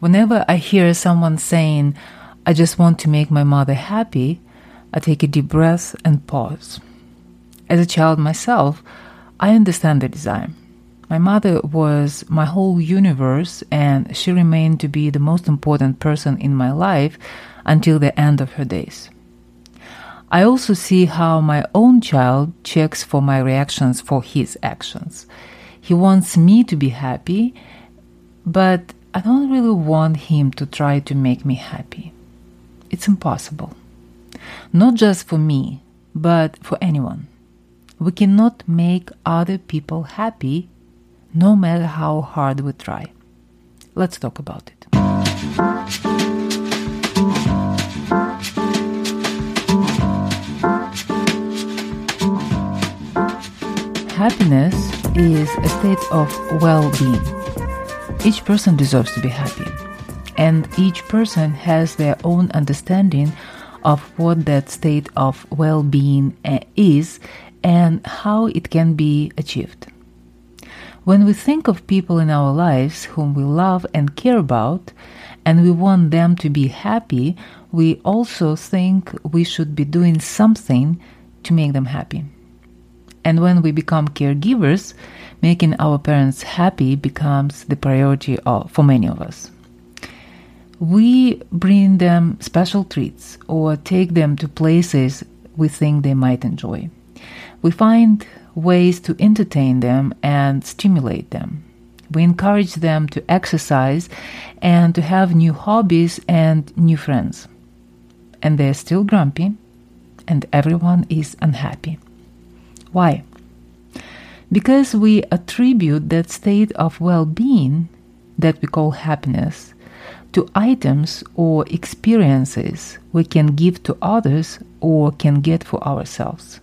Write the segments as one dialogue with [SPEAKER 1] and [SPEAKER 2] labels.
[SPEAKER 1] Whenever I hear someone saying, I just want to make my mother happy, I take a deep breath and pause. As a child myself, I understand the desire. My mother was my whole universe, and she remained to be the most important person in my life until the end of her days. I also see how my own child checks for my reactions for his actions. He wants me to be happy, but I don't really want him to try to make me happy. It's impossible. Not just for me, but for anyone. We cannot make other people happy no matter how hard we try. Let's talk about it. Happiness is a state of well being. Each person deserves to be happy, and each person has their own understanding of what that state of well being uh, is and how it can be achieved. When we think of people in our lives whom we love and care about, and we want them to be happy, we also think we should be doing something to make them happy. And when we become caregivers, making our parents happy becomes the priority of, for many of us. We bring them special treats or take them to places we think they might enjoy. We find ways to entertain them and stimulate them. We encourage them to exercise and to have new hobbies and new friends. And they're still grumpy, and everyone is unhappy. Why? Because we attribute that state of well being that we call happiness to items or experiences we can give to others or can get for ourselves.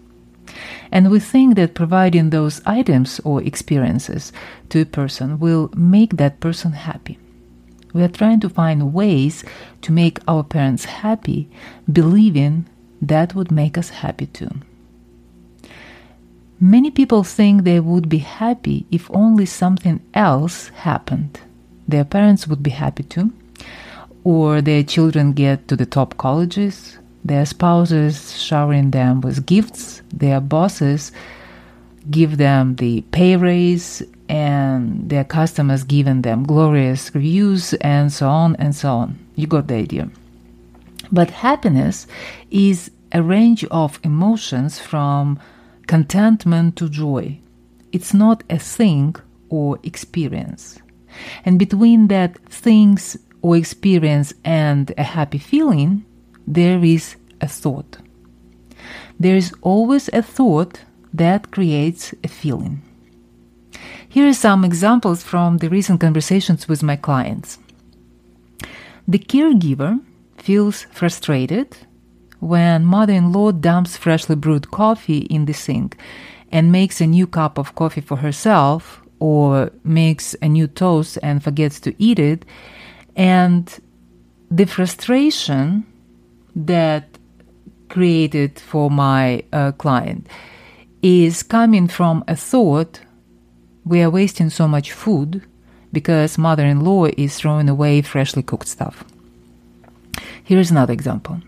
[SPEAKER 1] And we think that providing those items or experiences to a person will make that person happy. We are trying to find ways to make our parents happy, believing that would make us happy too. Many people think they would be happy if only something else happened. Their parents would be happy too, or their children get to the top colleges, their spouses showering them with gifts, their bosses give them the pay raise, and their customers giving them glorious reviews, and so on and so on. You got the idea. But happiness is a range of emotions from contentment to joy. It's not a thing or experience. And between that things or experience and a happy feeling, there is a thought. There is always a thought that creates a feeling. Here are some examples from the recent conversations with my clients. The caregiver feels frustrated when mother in law dumps freshly brewed coffee in the sink and makes a new cup of coffee for herself or makes a new toast and forgets to eat it. And the frustration that created for my uh, client is coming from a thought we are wasting so much food because mother in law is throwing away freshly cooked stuff. Here's another example.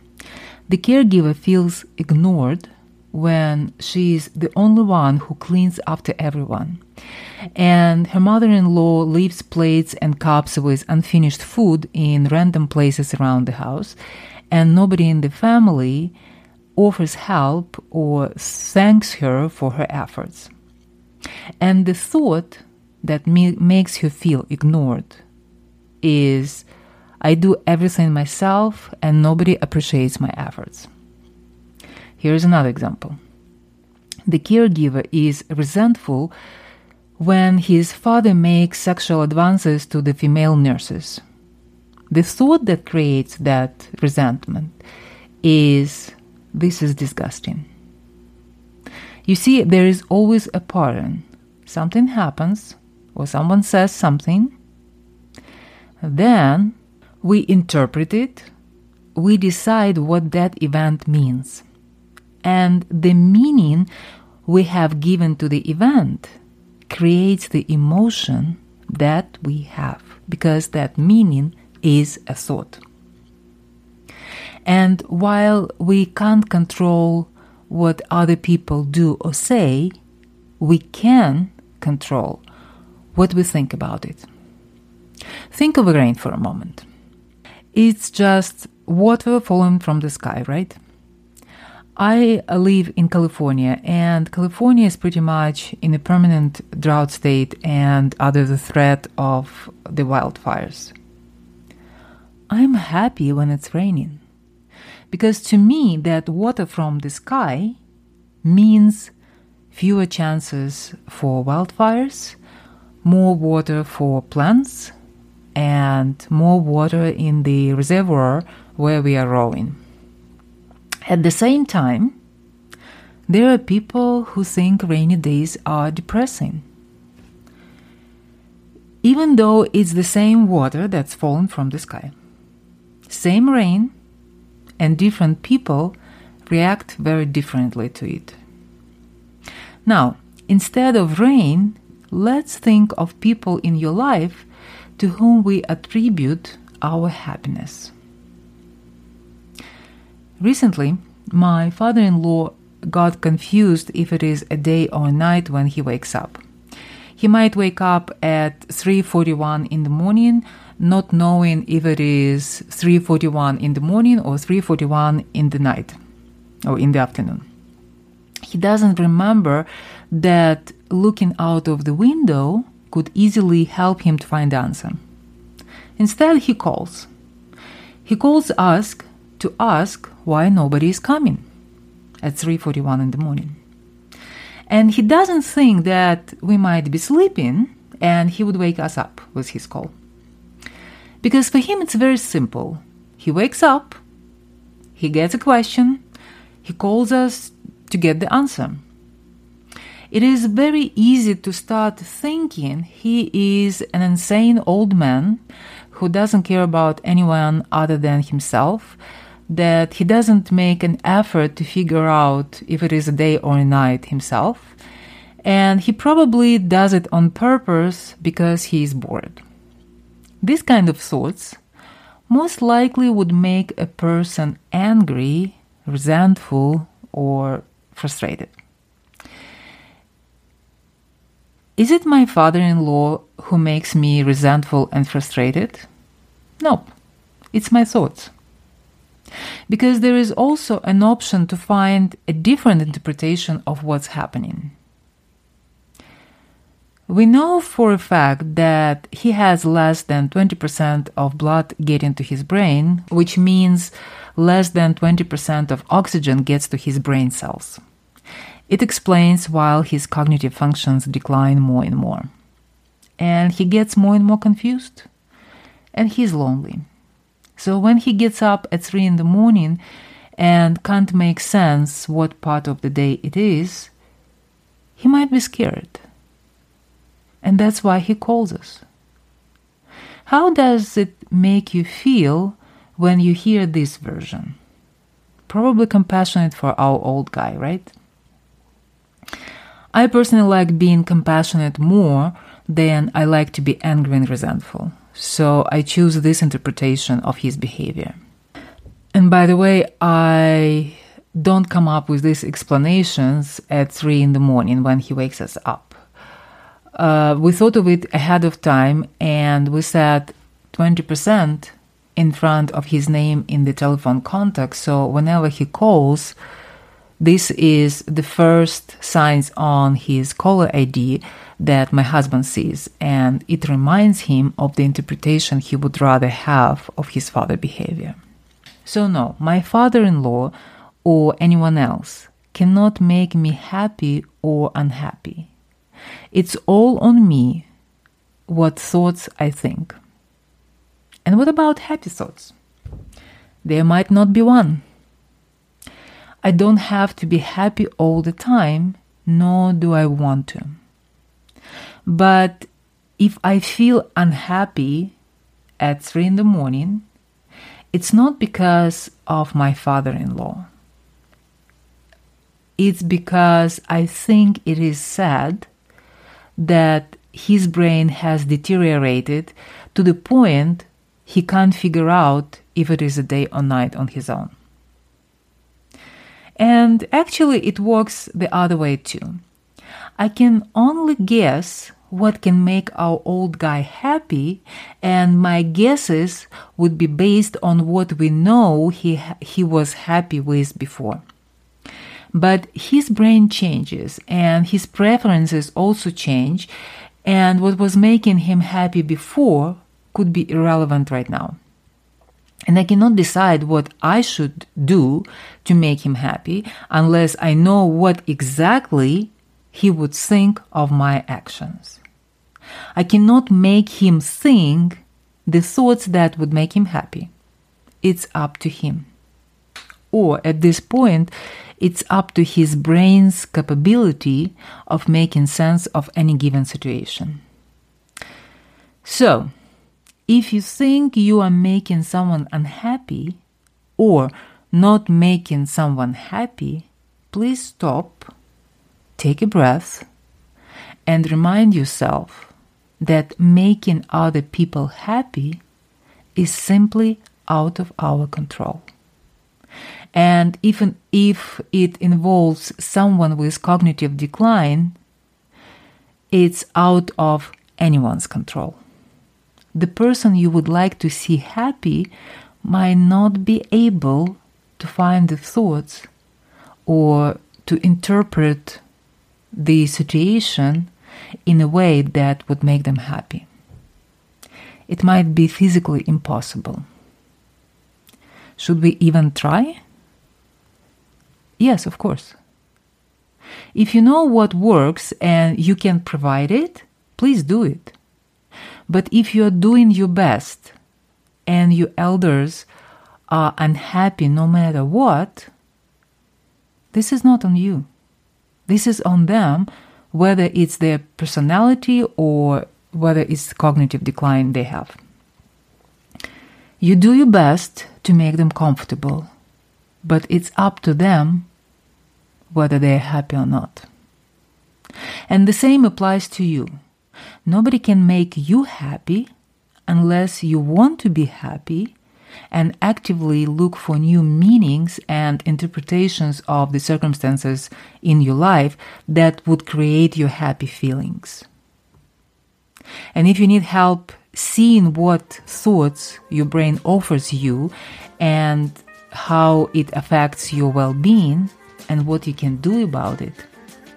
[SPEAKER 1] The caregiver feels ignored when she is the only one who cleans up after everyone. And her mother in law leaves plates and cups with unfinished food in random places around the house, and nobody in the family offers help or thanks her for her efforts. And the thought that me- makes her feel ignored is I do everything myself and nobody appreciates my efforts. Here's another example. The caregiver is resentful when his father makes sexual advances to the female nurses. The thought that creates that resentment is this is disgusting. You see, there is always a pattern. Something happens, or someone says something, then we interpret it, we decide what that event means. And the meaning we have given to the event creates the emotion that we have because that meaning is a thought. And while we can't control what other people do or say, we can control what we think about it. Think of rain for a moment. It's just water falling from the sky, right? I live in California, and California is pretty much in a permanent drought state and under the threat of the wildfires. I'm happy when it's raining because to me, that water from the sky means fewer chances for wildfires, more water for plants, and more water in the reservoir where we are rowing. At the same time, there are people who think rainy days are depressing. Even though it's the same water that's fallen from the sky, same rain, and different people react very differently to it. Now, instead of rain, let's think of people in your life to whom we attribute our happiness. Recently, my father in law got confused if it is a day or a night when he wakes up. He might wake up at 3:41 in the morning not knowing if it is 3:41 in the morning or 3:41 in the night or in the afternoon. He doesn't remember that looking out of the window could easily help him to find the answer. Instead, he calls. He calls us to ask why nobody is coming at 3:41 in the morning. And he doesn't think that we might be sleeping and he would wake us up with his call. Because for him, it's very simple. He wakes up, he gets a question, he calls us to get the answer. It is very easy to start thinking he is an insane old man who doesn't care about anyone other than himself, that he doesn't make an effort to figure out if it is a day or a night himself, and he probably does it on purpose because he is bored. This kind of thoughts most likely would make a person angry, resentful, or frustrated. Is it my father in law who makes me resentful and frustrated? No, it's my thoughts. Because there is also an option to find a different interpretation of what's happening. We know for a fact that he has less than 20% of blood getting to his brain, which means less than 20% of oxygen gets to his brain cells. It explains why his cognitive functions decline more and more. And he gets more and more confused. And he's lonely. So when he gets up at 3 in the morning and can't make sense what part of the day it is, he might be scared and that's why he calls us. How does it make you feel when you hear this version? Probably compassionate for our old guy, right? I personally like being compassionate more than I like to be angry and resentful. So I choose this interpretation of his behavior. And by the way, I don't come up with these explanations at 3 in the morning when he wakes us up uh, we thought of it ahead of time and we said 20% in front of his name in the telephone contact. So whenever he calls, this is the first signs on his caller ID that my husband sees, and it reminds him of the interpretation he would rather have of his father behavior. So, no, my father in law or anyone else cannot make me happy or unhappy. It's all on me what thoughts I think. And what about happy thoughts? There might not be one. I don't have to be happy all the time, nor do I want to. But if I feel unhappy at 3 in the morning, it's not because of my father in law. It's because I think it is sad that his brain has deteriorated to the point he can't figure out if it is a day or night on his own. And actually, it works the other way too. I can only guess what can make our old guy happy, and my guesses would be based on what we know he, he was happy with before. But his brain changes, and his preferences also change, and what was making him happy before could be irrelevant right now. And I cannot decide what I should do to make him happy unless I know what exactly he would think of my actions. I cannot make him think the thoughts that would make him happy. It's up to him. Or at this point, it's up to his brain's capability of making sense of any given situation. So, if you think you are making someone unhappy or not making someone happy, please stop, take a breath, and remind yourself that making other people happy is simply out of our control. And even if it involves someone with cognitive decline, it's out of anyone's control. The person you would like to see happy might not be able to find the thoughts or to interpret the situation in a way that would make them happy. It might be physically impossible. Should we even try? Yes, of course. If you know what works and you can provide it, please do it. But if you are doing your best and your elders are unhappy no matter what, this is not on you. This is on them, whether it's their personality or whether it's cognitive decline they have. You do your best to make them comfortable, but it's up to them whether they're happy or not. And the same applies to you. Nobody can make you happy unless you want to be happy and actively look for new meanings and interpretations of the circumstances in your life that would create your happy feelings. And if you need help seeing what thoughts your brain offers you and how it affects your well being and what you can do about it,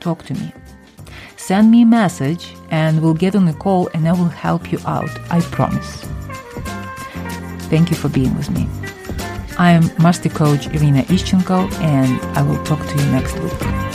[SPEAKER 1] talk to me. Send me a message and we'll get on a call and I will help you out. I promise. Thank you for being with me. I am Master Coach Irina Ischenko and I will talk to you next week.